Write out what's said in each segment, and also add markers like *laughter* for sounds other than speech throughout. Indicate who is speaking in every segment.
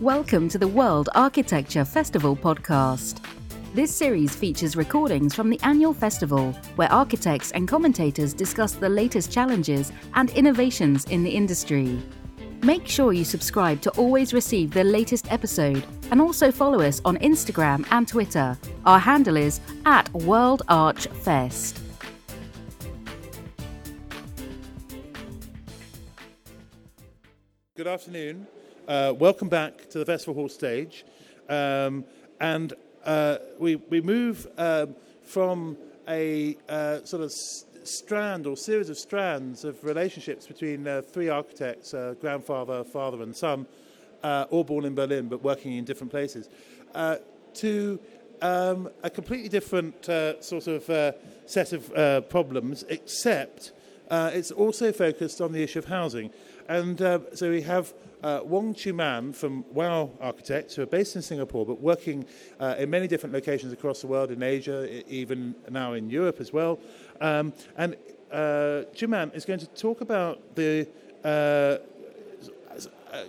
Speaker 1: Welcome to the World Architecture Festival podcast. This series features recordings from the annual festival, where architects and commentators discuss the latest challenges and innovations in the industry. Make sure you subscribe to always receive the latest episode and also follow us on Instagram and Twitter. Our handle is at World Arch Fest.
Speaker 2: Good afternoon. Uh, welcome back to the Festival Hall stage. Um, and uh, we, we move um, from a uh, sort of s- strand or series of strands of relationships between uh, three architects, grandfather, father, and son, uh, all born in Berlin but working in different places, to um, a completely different sort of set of problems, except it's also focused on the issue of housing. And so we have uh, Wong Chiu Man from Wow Architects, who are based in Singapore but working uh, in many different locations across the world, in Asia, even now in Europe as well. Um, and uh, Chiu Man is going to talk about the uh, uh,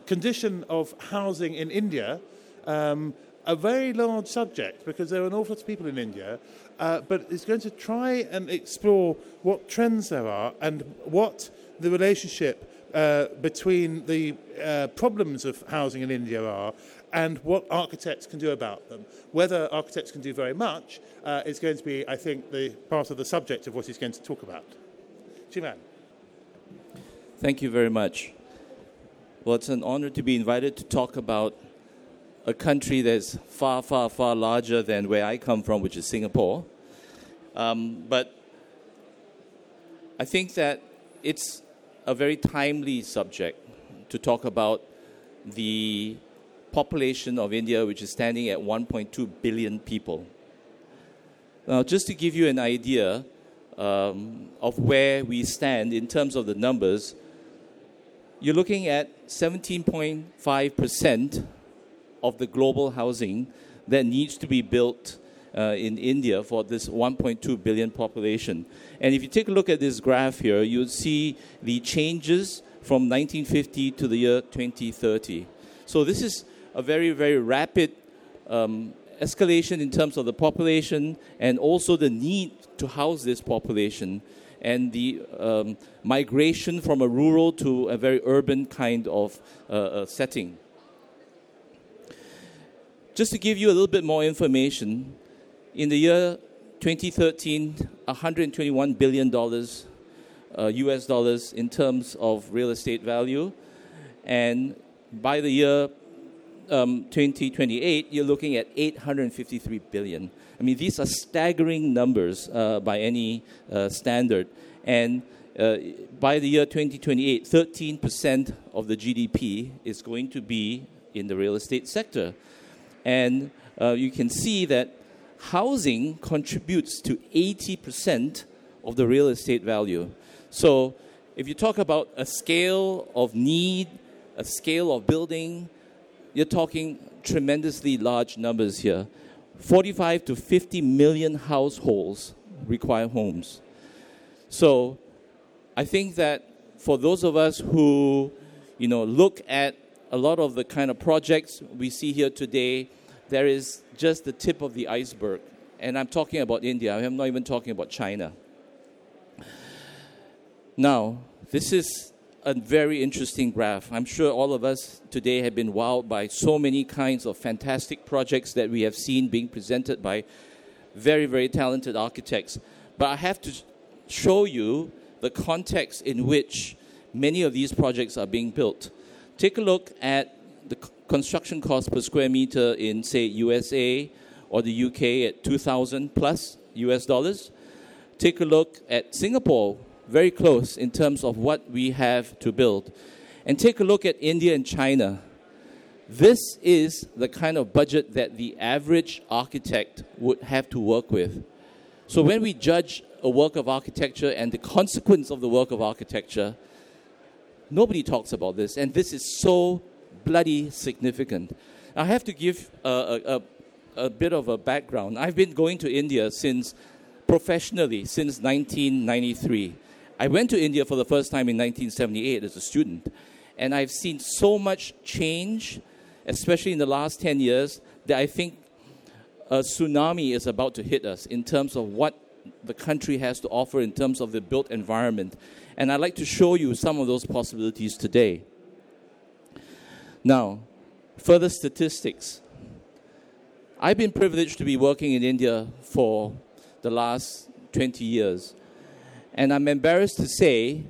Speaker 2: condition of housing in India. Um, a very large subject because there are an awful lot of people in India, uh, but it's going to try and explore what trends there are and what the relationship uh, between the uh, problems of housing in India are and what architects can do about them. Whether architects can do very much uh, is going to be, I think, the part of the subject of what he's going to talk about. Chiu Man.
Speaker 3: Thank you very much. Well, it's an honor to be invited to talk about a country that's far, far, far larger than where I come from, which is Singapore. Um, but I think that it's a very timely subject to talk about the population of India, which is standing at 1.2 billion people. Now, just to give you an idea um, of where we stand in terms of the numbers, you're looking at 17.5% of the global housing that needs to be built uh, in India for this 1.2 billion population. And if you take a look at this graph here, you'll see the changes from 1950 to the year 2030. So this is a very, very rapid um, escalation in terms of the population and also the need to house this population and the um, migration from a rural to a very urban kind of uh, uh, setting. Just to give you a little bit more information, in the year 2013, 121 billion dollars, uh, U.S. dollars in terms of real estate value, and by the year um, 2028, you're looking at 853 billion. I mean, these are staggering numbers uh, by any uh, standard. And uh, by the year 2028, 13% of the GDP is going to be in the real estate sector. And uh, you can see that housing contributes to 80% of the real estate value. So, if you talk about a scale of need, a scale of building, you're talking tremendously large numbers here. 45 to 50 million households require homes. So, I think that for those of us who, you know, look at a lot of the kind of projects we see here today, there is just the tip of the iceberg. And I'm talking about India, I'm not even talking about China. Now, this is a very interesting graph. I'm sure all of us today have been wowed by so many kinds of fantastic projects that we have seen being presented by very, very talented architects. But I have to show you the context in which many of these projects are being built. Take a look at the construction cost per square meter in, say, USA or the UK at 2,000 plus US dollars. Take a look at Singapore, very close in terms of what we have to build. And take a look at India and China. This is the kind of budget that the average architect would have to work with. So when we judge a work of architecture and the consequence of the work of architecture, nobody talks about this. And this is so bloody significant. I have to give a, a, a bit of a background. I've been going to India since professionally since 1993. I went to India for the first time in 1978 as a student, and I've seen so much change, especially in the last 10 years, that I think a tsunami is about to hit us in terms of what the country has to offer in terms of the built environment. And I'd like to show you some of those possibilities today. Now, further statistics. I've been privileged to be working in India for the last 20 years. And I'm embarrassed to say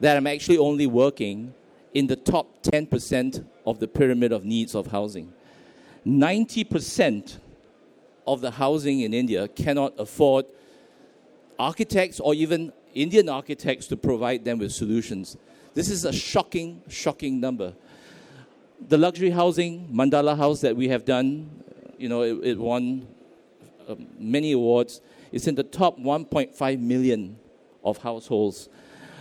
Speaker 3: that I'm actually only working in the top 10% of the pyramid of needs of housing. 90% of the housing in India cannot afford architects or even Indian architects to provide them with solutions. This is a shocking, shocking number. The luxury housing, Mandala House, that we have done, you know, it, it won uh, many awards. It's in the top 1.5 million of households.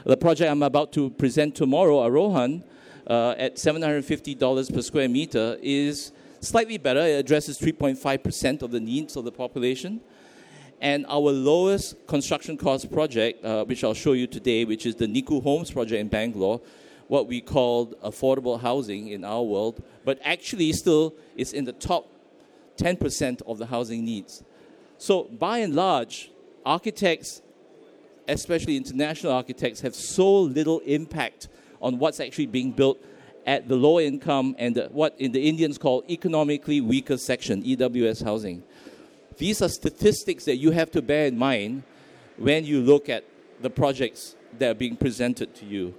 Speaker 3: The project I'm about to present tomorrow, Arohan, uh, at $750 per square meter, is slightly better. It addresses 3.5% of the needs of the population. And our lowest construction cost project, uh, which I'll show you today, which is the Nikoo Homes project in Bangalore, what we called affordable housing in our world, but actually still is in the top 10% of the housing needs. So by and large, architects, especially international architects, have so little impact on what's actually being built at the low income and the, what in the Indians call economically weaker section, EWS housing. These are statistics that you have to bear in mind when you look at the projects that are being presented to you.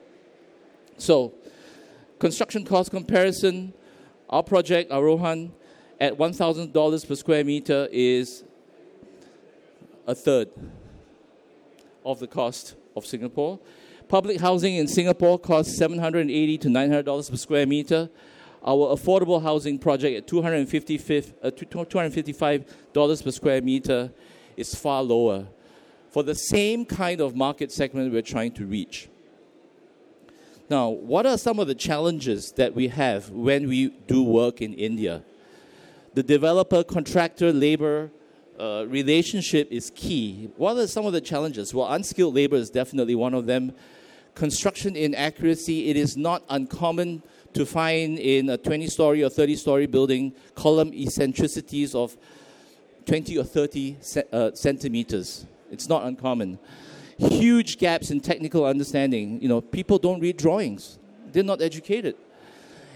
Speaker 3: So, construction cost comparison, our project, Arohan, at $1,000 per square meter is a third of the cost of Singapore. Public housing in Singapore costs $780 to $900 per square meter. Our affordable housing project at $255 uh, per square meter is far lower for the same kind of market segment we're trying to reach. Now, what are some of the challenges that we have when we do work in India? The developer contractor labor uh, relationship is key. What are some of the challenges? Well, unskilled labor is definitely one of them. Construction inaccuracy, it is not uncommon to find in a 20 story or 30 story building column eccentricities of 20 or 30 uh, centimeters. It's not uncommon. Huge gaps in technical understanding. You know, people don't read drawings, they're not educated.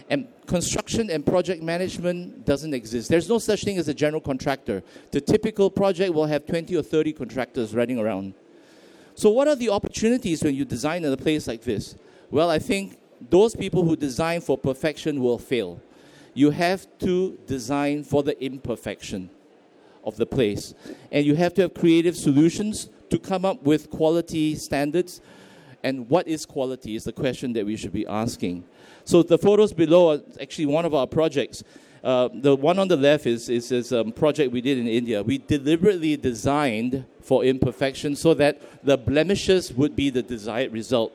Speaker 3: And construction and project management doesn't exist. There's no such thing as a general contractor. The typical project will have 20 or 30 contractors running around. So, what are the opportunities when you design in a place like this? Well, I think those people who design for perfection will fail. You have to design for the imperfection of the place. And you have to have creative solutions to come up with quality standards. And what is quality is the question that we should be asking. So the photos below are actually one of our projects. Uh, the one on the left is, is, is a project we did in India. We deliberately designed for imperfection so that the blemishes would be the desired result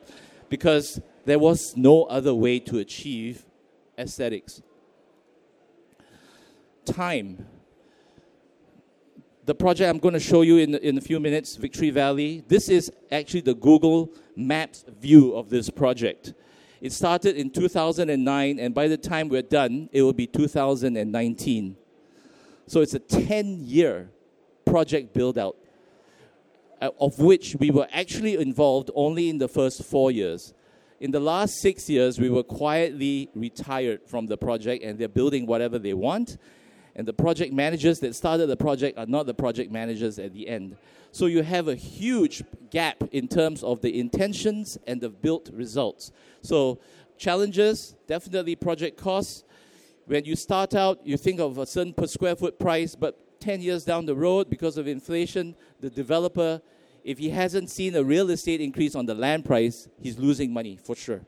Speaker 3: because there was no other way to achieve aesthetics. Time. The project I'm going to show you in, in a few minutes, Victory Valley, this is actually the Google Maps view of this project. It started in 2009, and by the time we're done, it will be 2019. So it's a 10 year project build out, uh, of which we were actually involved only in the first four years. In the last six years, we were quietly retired from the project and they're building whatever they want. And the project managers that started the project are not the project managers at the end. So you have a huge gap in terms of the intentions and the built results. So challenges, definitely project costs. When you start out, you think of a certain per square foot price, but 10 years down the road, because of inflation, the developer if he hasn't seen a real estate increase on the land price, he's losing money for sure.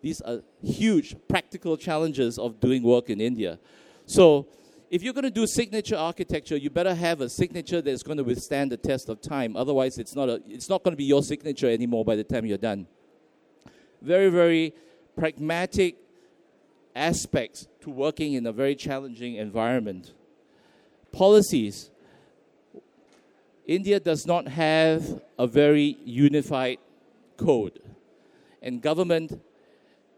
Speaker 3: These are huge practical challenges of doing work in India. So, if you're going to do signature architecture, you better have a signature that's going to withstand the test of time. Otherwise, it's not, a, it's not going to be your signature anymore by the time you're done. Very, very pragmatic aspects to working in a very challenging environment. Policies. India does not have a very unified code, and government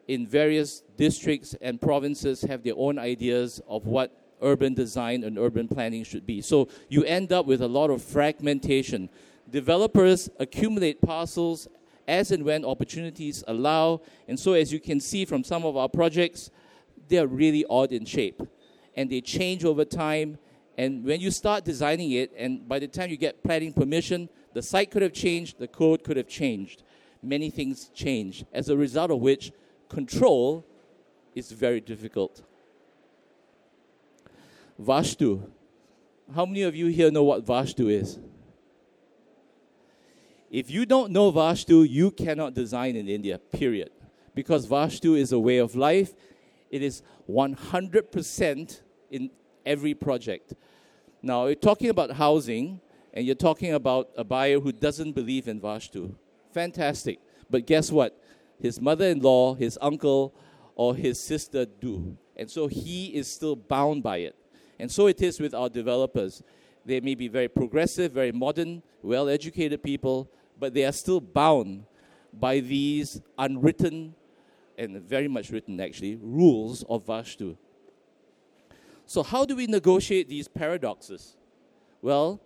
Speaker 3: in various districts and provinces have their own ideas of what urban design and urban planning should be. So you end up with a lot of fragmentation. Developers accumulate parcels as and when opportunities allow. And so, as you can see from some of our projects, they're really odd in shape and they change over time. And when you start designing it, and by the time you get planning permission, the site could have changed, the code could have changed. Many things change, as a result of which control is very difficult. Vastu. How many of you here know what Vastu is? If you don't know Vastu, you cannot design in India, period. Because Vastu is a way of life. It is 100% in every project. Now, you're talking about housing, and you're talking about a buyer who doesn't believe in Vastu. Fantastic. But guess what? His mother in law, his uncle, or his sister do. And so he is still bound by it. And so it is with our developers. They may be very progressive, very modern, well educated people, but they are still bound by these unwritten and very much written actually rules of Vastu. So, how do we negotiate these paradoxes? Well,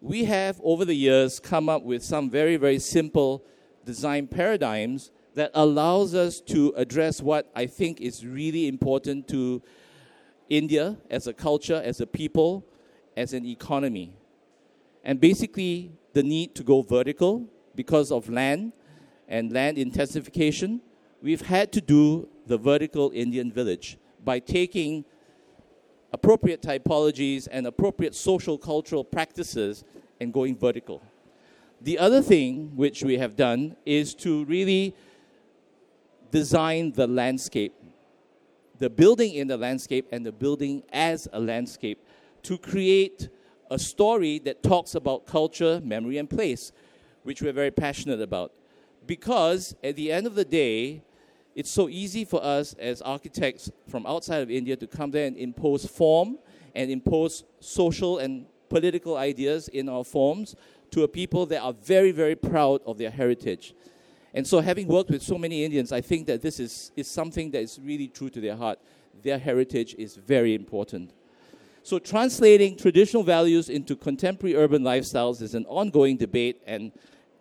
Speaker 3: we have over the years come up with some very, very simple design paradigms that allows us to address what I think is really important to India as a culture, as a people, as an economy. And basically, the need to go vertical because of land and land intensification, we've had to do the vertical Indian village by taking appropriate typologies and appropriate social cultural practices and going vertical. The other thing which we have done is to really design the landscape the building in the landscape and the building as a landscape to create a story that talks about culture, memory, and place, which we're very passionate about. Because at the end of the day, it's so easy for us as architects from outside of India to come there and impose form and impose social and political ideas in our forms to a people that are very, very proud of their heritage. And so, having worked with so many Indians, I think that this is, is something that is really true to their heart. Their heritage is very important. So, translating traditional values into contemporary urban lifestyles is an ongoing debate and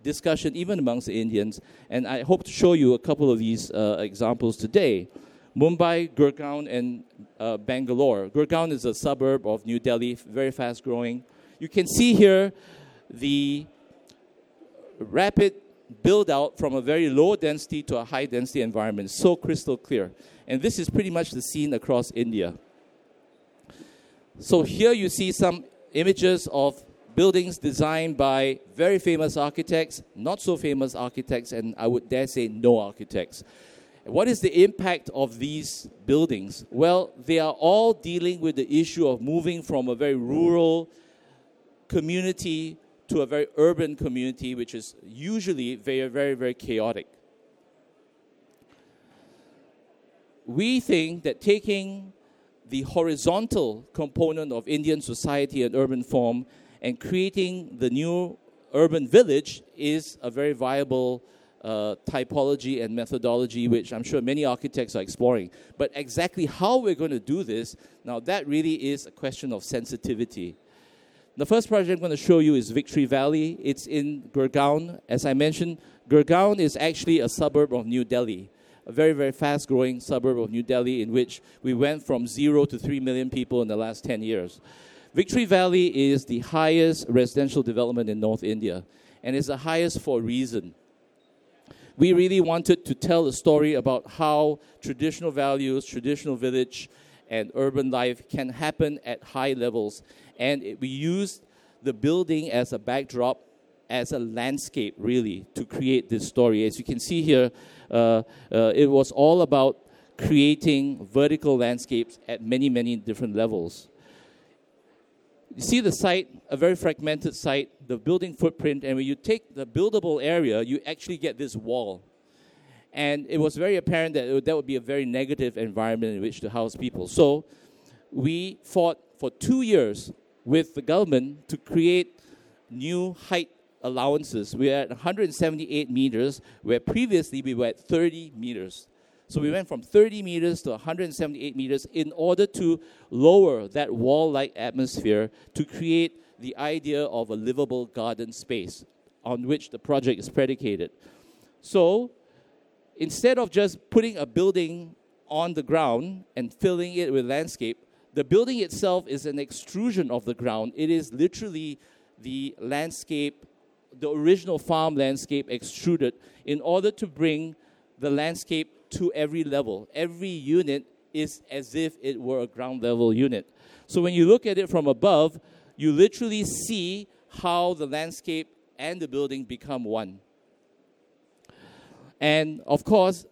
Speaker 3: discussion, even amongst the Indians. And I hope to show you a couple of these uh, examples today. Mumbai, Gurgaon, and uh, Bangalore. Gurgaon is a suburb of New Delhi, very fast growing. You can see here the rapid build out from a very low density to a high density environment, so crystal clear. And this is pretty much the scene across India. So here you see some images of buildings designed by very famous architects, not so famous architects, and I would dare say no architects. What is the impact of these buildings? Well, they are all dealing with the issue of moving from a very rural community to a very urban community, which is usually very, very, very chaotic. We think that taking the horizontal component of Indian society and urban form and creating the new urban village is a very viable uh, typology and methodology, which I'm sure many architects are exploring. But exactly how we're going to do this, now that really is a question of sensitivity. The first project I'm going to show you is Victory Valley. It's in Gurgaon. As I mentioned, Gurgaon is actually a suburb of New Delhi, a very, very fast growing suburb of New Delhi in which we went from zero to three million people in the last 10 years. Victory Valley is the highest residential development in North India, and it's the highest for a reason. We really wanted to tell a story about how traditional values, traditional village, and urban life can happen at high levels and it, we used the building as a backdrop, as a landscape, really, to create this story. As you can see here, uh, uh, it was all about creating vertical landscapes at many, many different levels. You see the site, a very fragmented site, the building footprint, and when you take the buildable area, you actually get this wall. And it was very apparent that that would be a very negative environment in which to house people. So we fought for two years with the government to create new height allowances. We're at 178 meters, where previously we were at 30 meters. So we went from 30 meters to 178 meters in order to lower that wall like atmosphere to create the idea of a livable garden space on which the project is predicated. So instead of just putting a building on the ground and filling it with landscape, the building itself is an extrusion of the ground. It is literally the landscape, the original farm landscape extruded in order to bring the landscape to every level. Every unit is as if it were a ground level unit. So when you look at it from above, you literally see how the landscape and the building become one. And of course,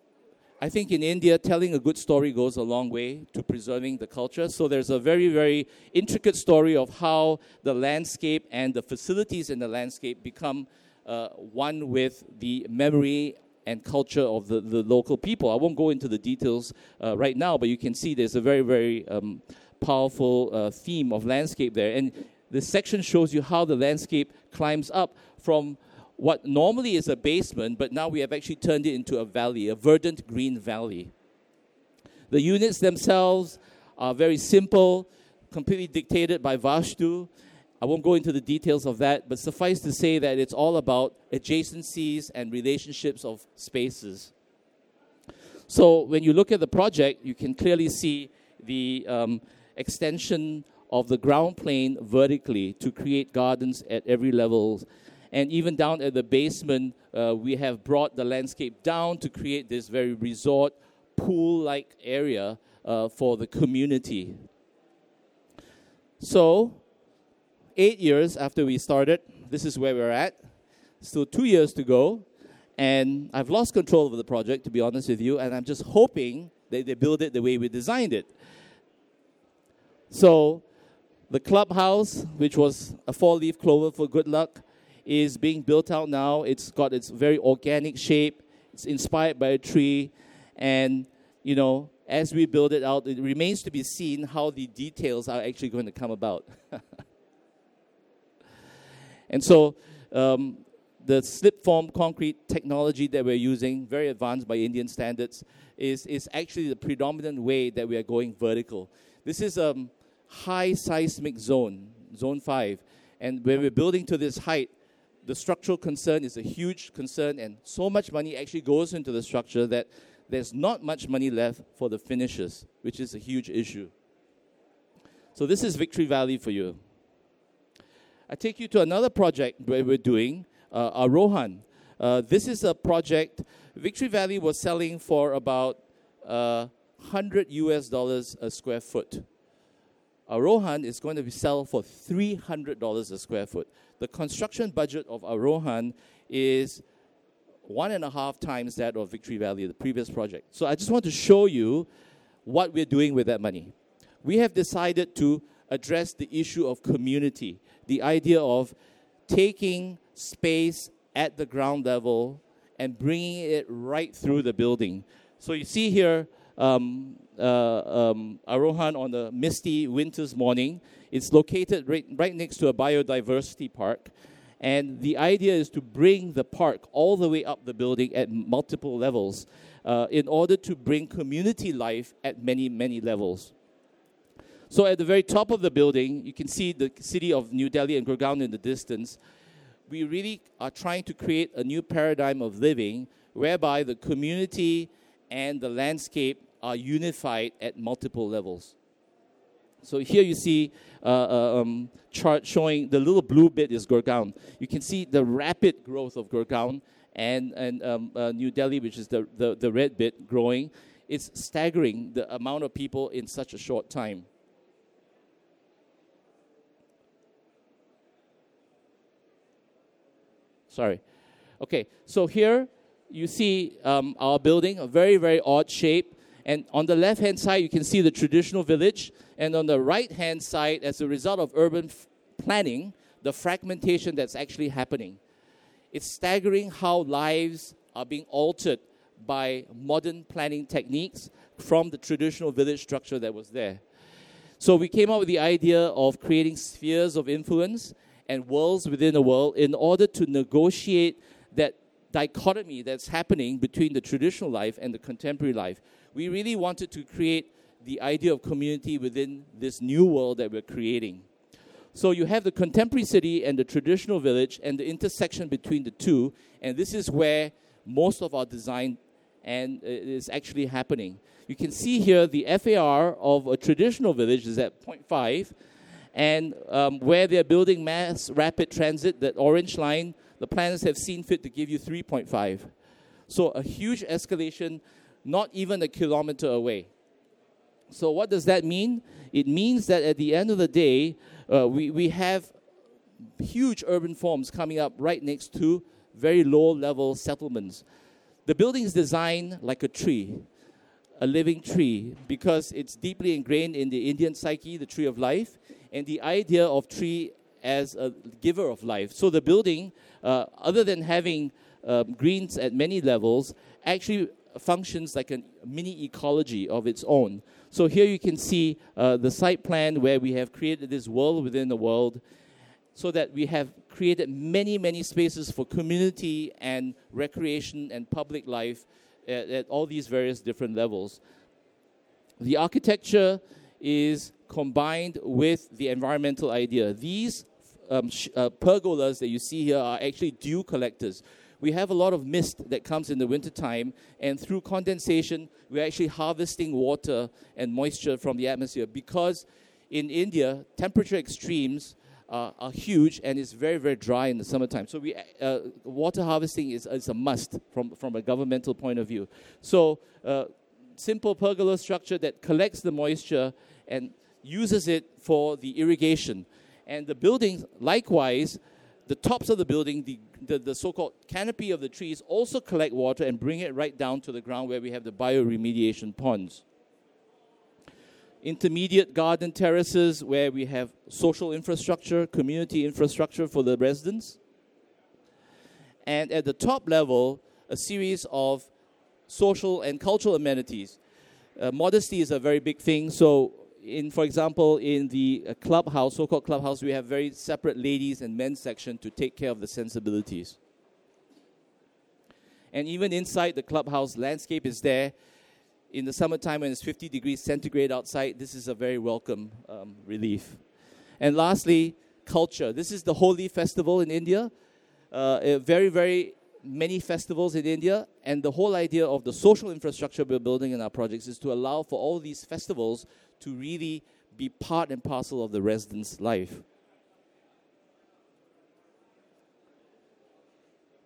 Speaker 3: I think in India, telling a good story goes a long way to preserving the culture. So there's a very, very intricate story of how the landscape and the facilities in the landscape become uh, one with the memory and culture of the, the local people. I won't go into the details uh, right now, but you can see there's a very, very um, powerful uh, theme of landscape there. And this section shows you how the landscape climbs up from what normally is a basement, but now we have actually turned it into a valley, a verdant green valley. The units themselves are very simple, completely dictated by Vastu. I won't go into the details of that, but suffice to say that it's all about adjacencies and relationships of spaces. So when you look at the project, you can clearly see the um, extension of the ground plane vertically to create gardens at every level and even down at the basement, uh, we have brought the landscape down to create this very resort, pool like area uh, for the community. So, eight years after we started, this is where we're at. Still two years to go. And I've lost control of the project, to be honest with you, and I'm just hoping that they build it the way we designed it. So, the clubhouse, which was a four leaf clover for good luck, is being built out now. It's got its very organic shape. It's inspired by a tree. And, you know, as we build it out, it remains to be seen how the details are actually going to come about. *laughs* and so, um, the slip form concrete technology that we're using, very advanced by Indian standards, is, is actually the predominant way that we are going vertical. This is a high seismic zone, zone 5. And when we're building to this height, the structural concern is a huge concern, and so much money actually goes into the structure that there's not much money left for the finishes, which is a huge issue. So, this is Victory Valley for you. I take you to another project where we're doing uh, Arohan. Uh, this is a project Victory Valley was selling for about uh, 100 US dollars a square foot. Arohan is going to be sell for $300 a square foot. The construction budget of Arohan is one and a half times that of Victory Valley, the previous project. So I just want to show you what we're doing with that money. We have decided to address the issue of community, the idea of taking space at the ground level and bringing it right through the building. So you see here, um, uh, um, Arohan on a misty winter's morning. It's located right, right next to a biodiversity park. And the idea is to bring the park all the way up the building at multiple levels uh, in order to bring community life at many, many levels. So at the very top of the building, you can see the city of New Delhi and Gurgaon in the distance. We really are trying to create a new paradigm of living whereby the community and the landscape are unified at multiple levels. So here you see uh, uh, um, chart showing the little blue bit is Gurgaon. You can see the rapid growth of Gurgaon and, and um, uh, New Delhi, which is the, the, the red bit growing. It's staggering the amount of people in such a short time. Sorry. Okay, so here you see um, our building, a very, very odd shape. And on the left hand side, you can see the traditional village. And on the right hand side, as a result of urban f- planning, the fragmentation that's actually happening. It's staggering how lives are being altered by modern planning techniques from the traditional village structure that was there. So we came up with the idea of creating spheres of influence and worlds within a world in order to negotiate that dichotomy that's happening between the traditional life and the contemporary life. We really wanted to create the idea of community within this new world that we're creating. So you have the contemporary city and the traditional village and the intersection between the two, and this is where most of our design and uh, is actually happening. You can see here the FAR of a traditional village is at 0.5, and um, where they're building mass rapid transit, that orange line, the planners have seen fit to give you 3.5. So a huge escalation, not even a kilometer away. So what does that mean? It means that at the end of the day, uh, we, we have huge urban forms coming up right next to very low level settlements. The building is designed like a tree, a living tree, because it's deeply ingrained in the Indian psyche, the tree of life, and the idea of tree as a giver of life. So the building, uh, other than having um, greens at many levels, actually functions like a mini ecology of its own. So here you can see uh, the site plan where we have created this world within the world so that we have created many, many spaces for community and recreation and public life at, at all these various different levels. The architecture is combined with the environmental idea. These um, sh- uh, pergolas that you see here are actually dew collectors we have a lot of mist that comes in the wintertime, and through condensation, we're actually harvesting water and moisture from the atmosphere because in India, temperature extremes uh, are huge and it's very, very dry in the summertime. So we, uh, water harvesting is, is a must from, from a governmental point of view. So uh, simple pergola structure that collects the moisture and uses it for the irrigation. And the buildings, likewise, the tops of the building, the, the, the so-called canopy of the trees also collect water and bring it right down to the ground where we have the bioremediation ponds. Intermediate garden terraces where we have social infrastructure, community infrastructure for the residents. And at the top level, a series of social and cultural amenities. Uh, modesty is a very big thing, so in, for example, in the uh, clubhouse, so-called clubhouse, we have very separate ladies and men's section to take care of the sensibilities. And even inside the clubhouse, landscape is there. In the summertime, when it's 50 degrees centigrade outside, this is a very welcome um, relief. And lastly, culture. This is the Holi festival in India. Uh, very, very many festivals in India, and the whole idea of the social infrastructure we're building in our projects is to allow for all these festivals to really be part and parcel of the resident's life.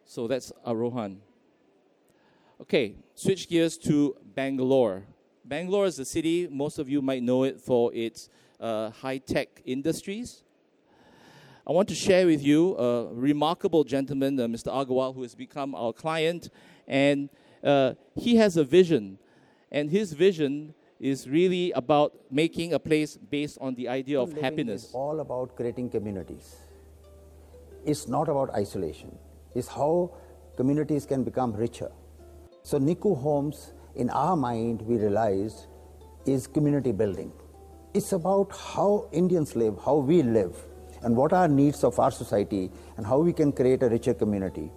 Speaker 3: So that's Arohan. Okay, switch gears to Bangalore. Bangalore is a city, most of you might know it for its uh, high tech industries. I want to share with you a remarkable gentleman, uh, Mr. Agarwal, who has become our client, and uh, he has a vision. And his vision is really about making a place based on the idea of happiness.
Speaker 4: all about creating communities. It's not about isolation. It's how communities can become richer. So Nikoo Homes, in our mind, we realized, is community building. It's about how Indians live, how we live, and what are needs of our society, and how we can create a richer community.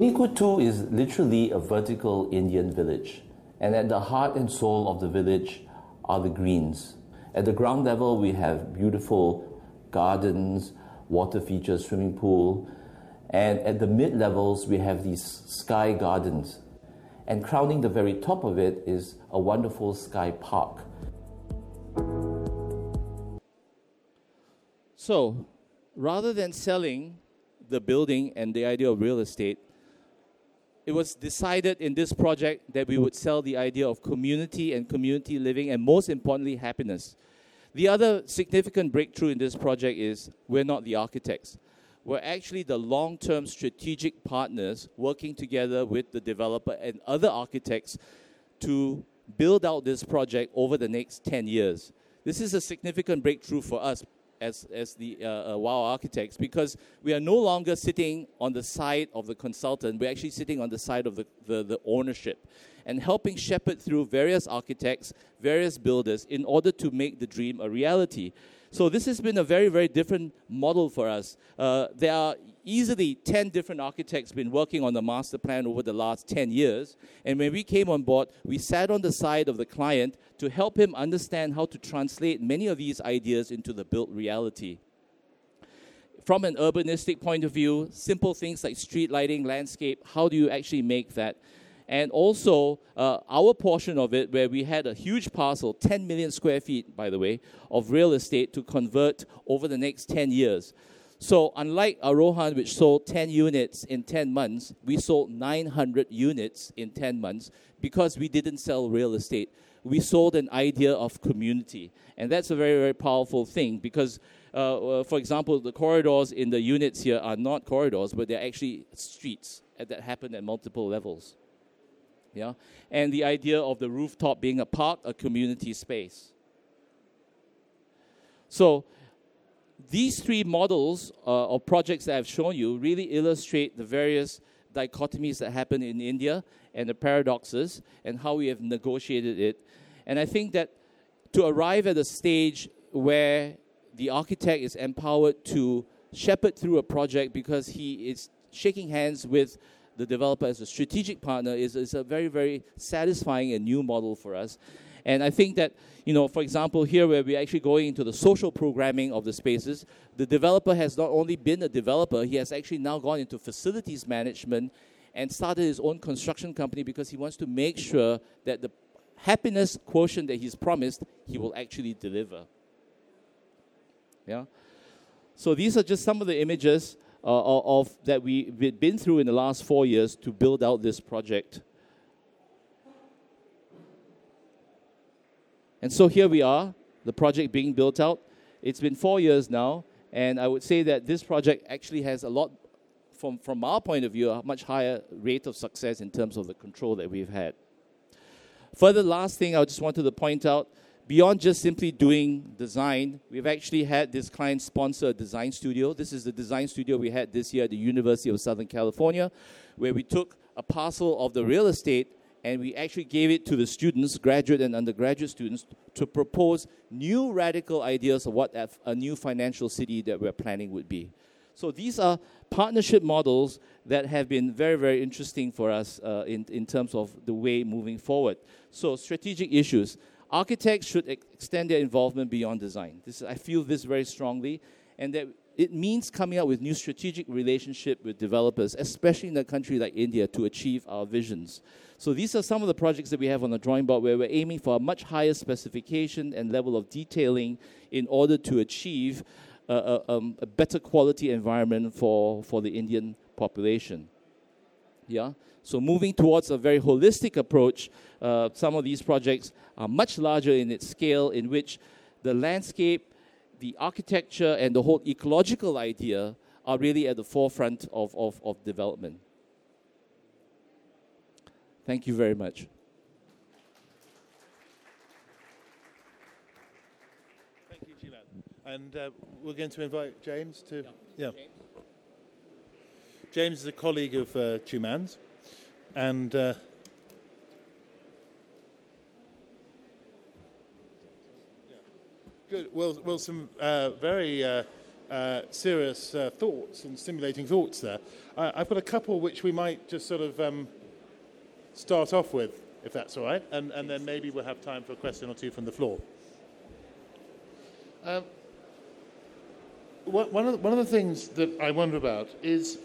Speaker 5: Nikoo 2 is literally a vertical Indian village. And at the heart and soul of the village are the greens. At the ground level, we have beautiful gardens, water features, swimming pool. And at the mid levels, we have these sky gardens. And crowning the very top of it is a wonderful sky park.
Speaker 3: So, rather than selling the building and the idea of real estate, it was decided in this project that we would sell the idea of community and community living, and most importantly, happiness. The other significant breakthrough in this project is we're not the architects. We're actually the long term strategic partners working together with the developer and other architects to build out this project over the next 10 years. This is a significant breakthrough for us as, as the uh, uh, WOW architects because we are no longer sitting on the side of the consultant, we're actually sitting on the side of the, the, the ownership and helping shepherd through various architects, various builders in order to make the dream a reality. So this has been a very, very different model for us. Uh, there are easily 10 different architects been working on the master plan over the last 10 years. And when we came on board, we sat on the side of the client to help him understand how to translate many of these ideas into the built reality. From an urbanistic point of view, simple things like street lighting, landscape, how do you actually make that? And also, uh, our portion of it, where we had a huge parcel, 10 million square feet, by the way, of real estate to convert over the next 10 years. So unlike Arohan, which sold 10 units in 10 months, we sold 900 units in 10 months because we didn't sell real estate. We sold an idea of community. And that's a very, very powerful thing because, uh, uh, for example, the corridors in the units here are not corridors, but they're actually streets that happen at multiple levels. Yeah? And the idea of the rooftop being a park, a community space. So these three models uh, of projects that I've shown you really illustrate the various dichotomies that happen in India and the paradoxes and how we have negotiated it. And I think that to arrive at a stage where the architect is empowered to shepherd through a project because he is shaking hands with the developer as a strategic partner is, is a very, very satisfying and new model for us. And I think that, you know, for example, here where we're actually going into the social programming of the spaces, the developer has not only been a developer, he has actually now gone into facilities management and started his own construction company because he wants to make sure that the happiness quotient that he's promised, he will actually deliver. Yeah? So these are just some of the images uh, of that we've been through in the last four years to build out this project. And so here we are, the project being built out. It's been four years now, and I would say that this project actually has a lot, from, from our point of view, a much higher rate of success in terms of the control that we've had. Further, last thing I just wanted to point out beyond just simply doing design, we've actually had this client sponsor a design studio. This is the design studio we had this year at the University of Southern California, where we took a parcel of the real estate and we actually gave it to the students, graduate and undergraduate students, to propose new radical ideas of what a new financial city that we're planning would be. So these are partnership models that have been very, very interesting for us uh, in, in terms of the way moving forward. So strategic issues. Architects should ex- extend their involvement beyond design. This, I feel this very strongly, and that it means coming up with new strategic relationship with developers, especially in a country like India, to achieve our visions. So these are some of the projects that we have on the drawing board where we're aiming for a much higher specification and level of detailing in order to achieve a, um, a better quality environment for, for the Indian population. Yeah. So moving towards a very holistic approach, uh, some of these projects are much larger in its scale, in which the landscape, the architecture, and the whole ecological idea are really at the forefront of, of, of development. Thank you very much.
Speaker 2: Thank you, Jilan. And uh, we're going to invite James to. Yeah. James. James is a colleague of uh, Chiu Man's, and. Uh, Good. Well, well, some uh, very uh, uh, serious uh, thoughts and stimulating thoughts there. Uh, I've got a couple which we might just sort of um, start off with, if that's all right, and, and then maybe we'll have time for a question or two from the floor. Um, one, of the, one of the things that I wonder about is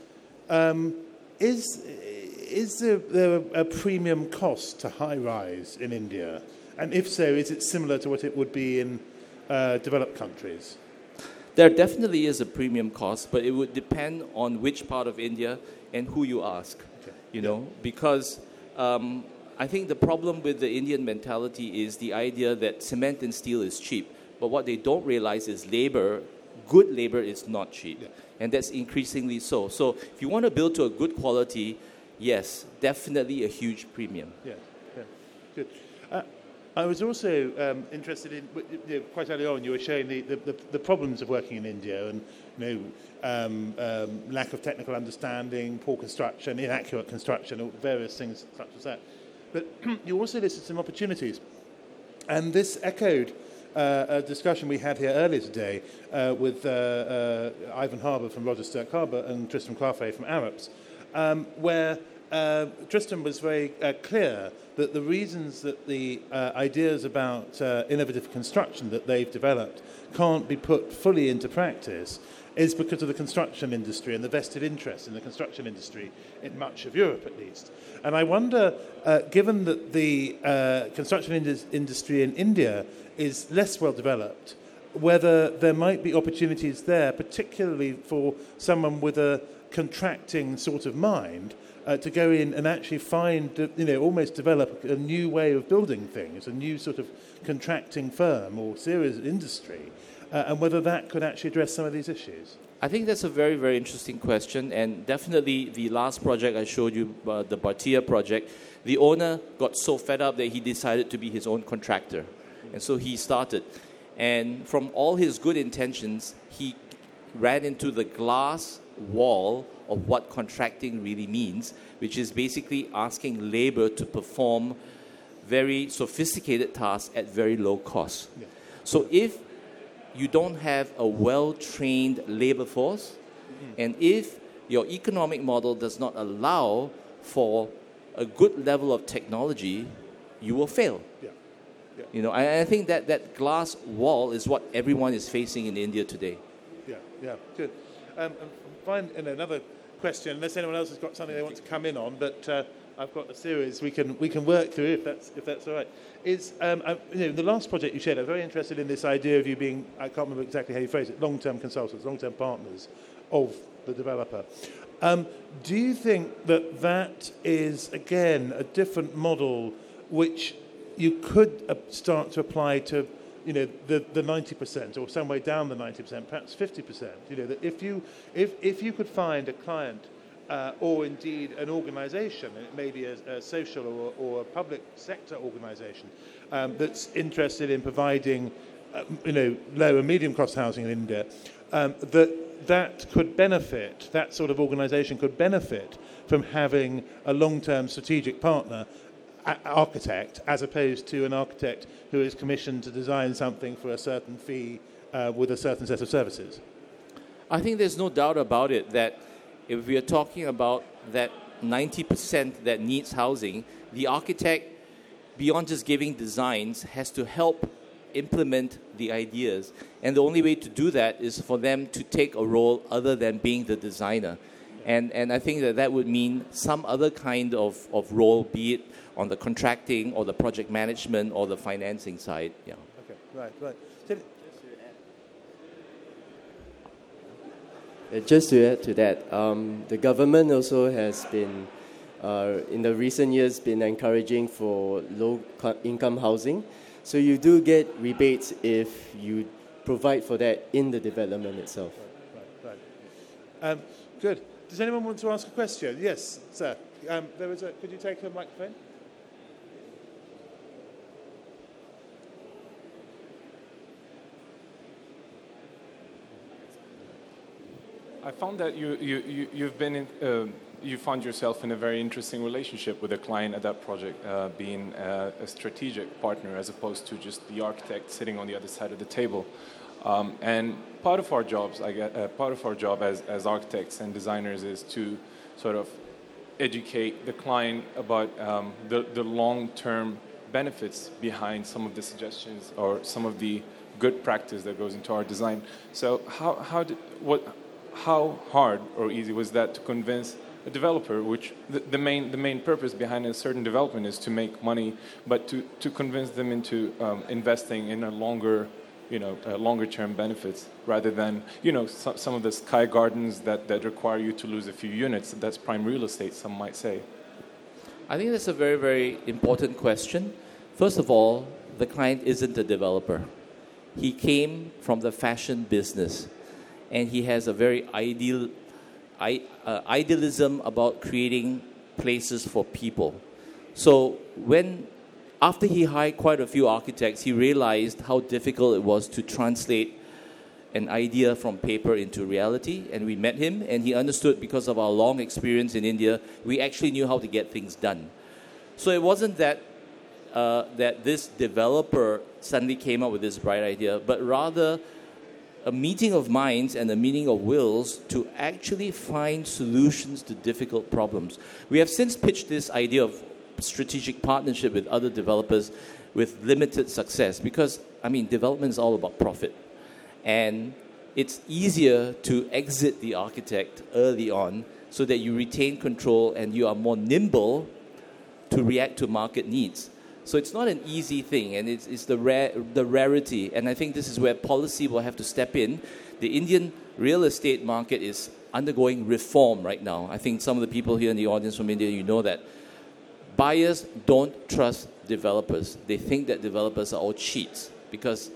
Speaker 2: um, is, is there, there a premium cost to high rise in India? And if so, is it similar to what it would be in uh, developed countries?
Speaker 3: There definitely is a premium cost, but it would depend on which part of India and who you ask. Okay. You know, because um, I think the problem with the Indian mentality is the idea that cement and steel is cheap. But what they don't realize is labor, good labor, is not cheap. Yeah. And that's increasingly so. So if you want to build to a good quality, yes, definitely a huge premium.
Speaker 2: Yeah, yeah. good. Uh, I was also um, interested in, quite early on, you were showing the, the, the, problems of working in India and you know, um, um, lack of technical understanding, poor construction, inaccurate construction, various things such as that. But *clears throat* you also listed some opportunities. And this echoed uh, a discussion we had here earlier today uh, with uh, uh, Ivan Harbour from Roger Stirk Harbour and Tristram Carfrae from Arups, um, where uh, Tristram was very uh, clear that the reasons that the uh, ideas about uh, innovative construction that they've developed can't be put fully into practice is because of the construction industry and the vested interest in the construction industry in much of Europe, at least. And I wonder, uh, given that the uh, construction indus- industry in India is less well developed, whether there might be opportunities there, particularly for someone with a contracting sort of mind, uh, to go in and actually find, you know, almost develop a new way of building things, a new sort of contracting firm or series of industry, uh, and whether that could actually address some of these issues.
Speaker 3: I think that's a very, very interesting question, and definitely the last project I showed you, uh, the Bhatia project, the owner got so fed up that he decided to be his own contractor, and so he started. And from all his good intentions, he ran into the glass wall of what contracting really means, which is basically asking labor to perform very sophisticated tasks at very low cost.
Speaker 2: Yeah.
Speaker 3: So if you don't have a well trained labor force, and if your economic model does not allow for a good level of technology, you will fail.
Speaker 2: Yeah. Yeah.
Speaker 3: You know, I, I think that that glass wall is what everyone is facing in India today.
Speaker 2: Yeah, yeah, good. Um, fine, and another question, unless anyone else has got something they want to come in on, but uh, I've got a series we can we can work through if that's if that's all right. Is um, I, you know the last project you shared? I'm very interested in this idea of you being I can't remember exactly how you phrase it. Long-term consultants, long-term partners of the developer. Um, do you think that that is again a different model which you could uh, start to apply to you know the, the 90% or some way down the 90% perhaps 50% you know that if you if, if you could find a client uh, or indeed an organization and it may be a, a social or, or a public sector organization um, that's interested in providing uh, you know low and medium cost housing in India um, that that could benefit that sort of organization could benefit from having a long-term strategic partner architect as opposed to an architect who is commissioned to design something for a certain fee uh, with a certain set of services.
Speaker 3: I think there's no doubt about it that if we are talking about that 90% that needs housing, the architect, beyond just giving designs, has to help implement the ideas. And the only way to do that is for them to take a role other than being the designer. And, and I think that that would mean some other kind of, of role, be it on the contracting or the project management or the financing side. Yeah.
Speaker 2: Okay, right, right. So-
Speaker 6: Uh, Just to add to that, um, the government also has been, uh, in the recent years, been encouraging for low-income housing. So you do get rebates if you provide for that in the development itself.
Speaker 2: Right, right. Um, good. Does anyone want to ask a question? Yes, sir. Um, there was a, could you take a microphone?
Speaker 7: I found that you, you, you, you've been in, uh, you found yourself in a very interesting relationship with a client at that project, uh, being uh, a strategic partner as opposed to just the architect sitting on the other side of the table. Um, and part of our jobs, I get, uh, part of our job as, as architects and designers is to sort of educate the client about um, the, the long-term benefits behind some of the suggestions or some of the good practice that goes into our design. So how, how did, what, how hard or easy was that to convince a developer, which the, the, main, the main purpose behind a certain development is to make money, but to, to convince them into um, investing in a longer, you know, uh, longer term benefits rather than, you know, some, some of the sky gardens that, that require you to lose a few units. That's prime real estate, some might say.
Speaker 3: I think that's a very, very important question. First of all, the client isn't a developer. He came from the fashion business, and he has a very ideal, I, uh, idealism about creating places for people. So when, after he hired quite a few architects, he realized how difficult it was to translate an idea from paper into reality. And we met him, and he understood because of our long experience in India, we actually knew how to get things done. So it wasn't that uh, that this developer suddenly came up with this bright idea, but rather a meeting of minds and a meeting of wills to actually find solutions to difficult problems. We have since pitched this idea of strategic partnership with other developers with limited success because, I mean, development is all about profit. And it's easier to exit the architect early on so that you retain control and you are more nimble to react to market needs. So it's not an easy thing, and it's, it's the, rare, the rarity. And I think this is where policy will have to step in. The Indian real estate market is undergoing reform right now. I think some of the people here in the audience from India, you know that. Buyers don't trust developers. They think that developers are all cheats because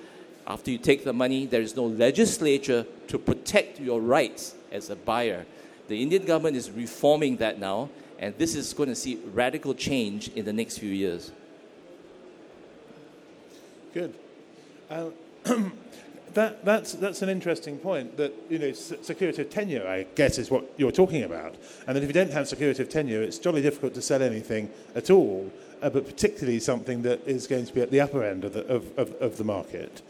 Speaker 3: after you take the money, there is no legislature to protect your rights as a buyer. The Indian government is reforming that now, and this is going to see radical change in the next few years.
Speaker 2: Good. *clears throat* That, that's, that's an interesting point that, you know, security of tenure, I guess, is what you're talking about. And that if you don't have security of tenure, it's jolly difficult to sell anything at all, uh, but particularly something that is going to be at the upper end of the, of, of, of the market.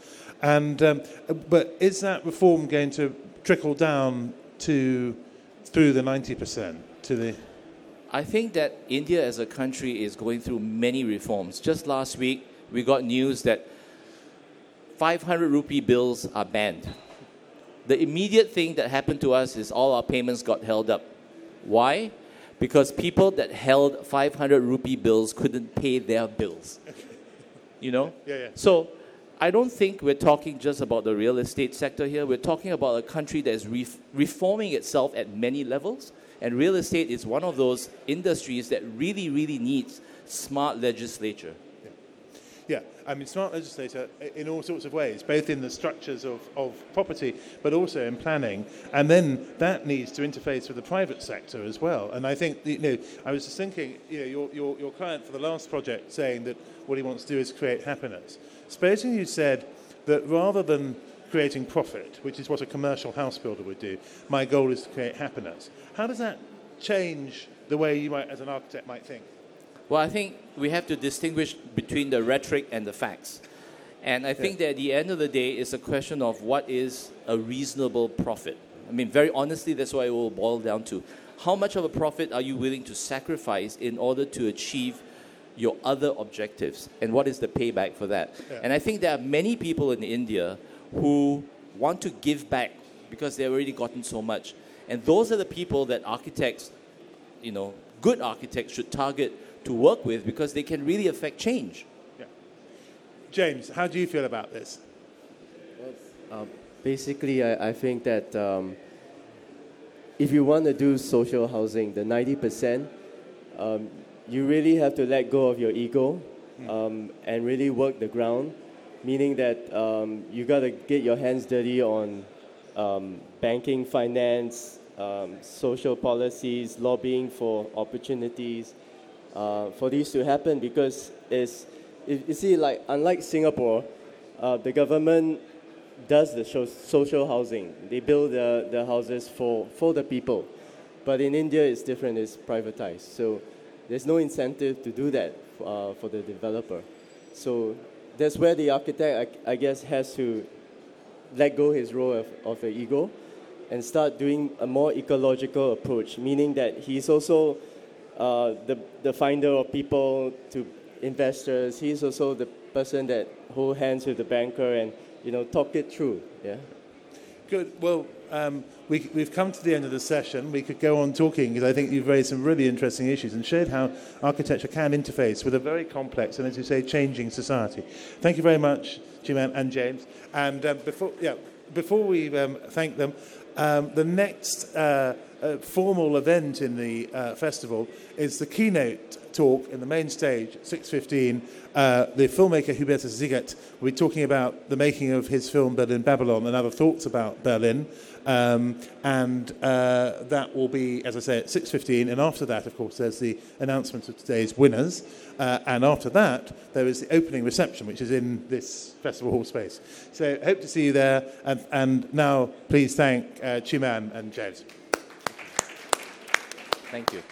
Speaker 2: And, um, but is that reform going to trickle down to through the 90% to the
Speaker 3: I think that India as a country is going through many reforms. Just last week, we got news that 500 rupee bills are banned. The immediate thing that happened to us is all our payments got held up. Why? Because people that held 500 rupee bills couldn't pay their bills. You know? *laughs*
Speaker 2: Yeah, yeah.
Speaker 3: So I don't think we're talking just about the real estate sector here. We're talking about a country that is re- reforming itself at many levels. And real estate is one of those industries that really, really needs smart legislature.
Speaker 2: Yeah, I mean, smart legislator in all sorts of ways, both in the structures of, of property, but also in planning. And then that needs to interface with the private sector as well. And I think, you know, I was just thinking, you know, your, your, your client for the last project saying that what he wants to do is create happiness. Supposing you said that rather than creating profit, which is what a commercial house builder would do, my goal is to create happiness. How does that change the way you might, as an architect, might think?
Speaker 3: Well, I think we have to distinguish between the rhetoric and the facts. And I think that at the end of the day, it's a question of what is a reasonable profit. I mean, very honestly, that's what it will boil down to. How much of a profit are you willing to sacrifice in order to achieve your other objectives? And what is the payback for that?
Speaker 2: Yeah.
Speaker 3: And I think there are many people in India who want to give back because they've already gotten so much. And those are the people that architects, you know, good architects should target to work with because they can really affect change.
Speaker 2: Yeah. James, how do you feel about this?
Speaker 6: Uh, basically, I, I, think that um, if you want to do social housing, the 90%, um, you really have to let go of your ego hmm. um, and really work the ground, meaning that um, you got to get your hands dirty on um, banking, finance, um, social policies, lobbying for opportunities, uh, for these to happen because it's, you see, like unlike Singapore, uh, the government does the social housing. They build the, the houses for, for the people. But in India, it's different, it's privatized. So there's no incentive to do that uh, for the developer. So that's where the architect, I, I, guess, has to let go his role of, of the ego and start doing a more ecological approach, meaning that he's also uh, the, the finder of people to investors. He's also the person that hold hands with the banker and you know talk it through. Yeah.
Speaker 2: Good. Well, um, we, we've come to the end of the session. We could go on talking because I think you've raised some really interesting issues and showed how architecture can interface with a very complex and, as you say, changing society. Thank you very much, Chiu Man and James. And um, before, yeah, before we um, thank them, um, the next uh, uh, formal event in the uh, festival is the keynote talk in the main stage at 6.15. Uh, the filmmaker Hubertus Siegert will be talking about the making of his film Berlin Babylon and other thoughts about Berlin. Um, and uh, that will be, as I say, at 6.15. And after that, of course, there's the announcement of today's winners. Uh, and after that, there is the opening reception, which is in this festival hall space. So hope to see you there. And, and now, please thank uh, Chiu Man and James.
Speaker 3: Thank you.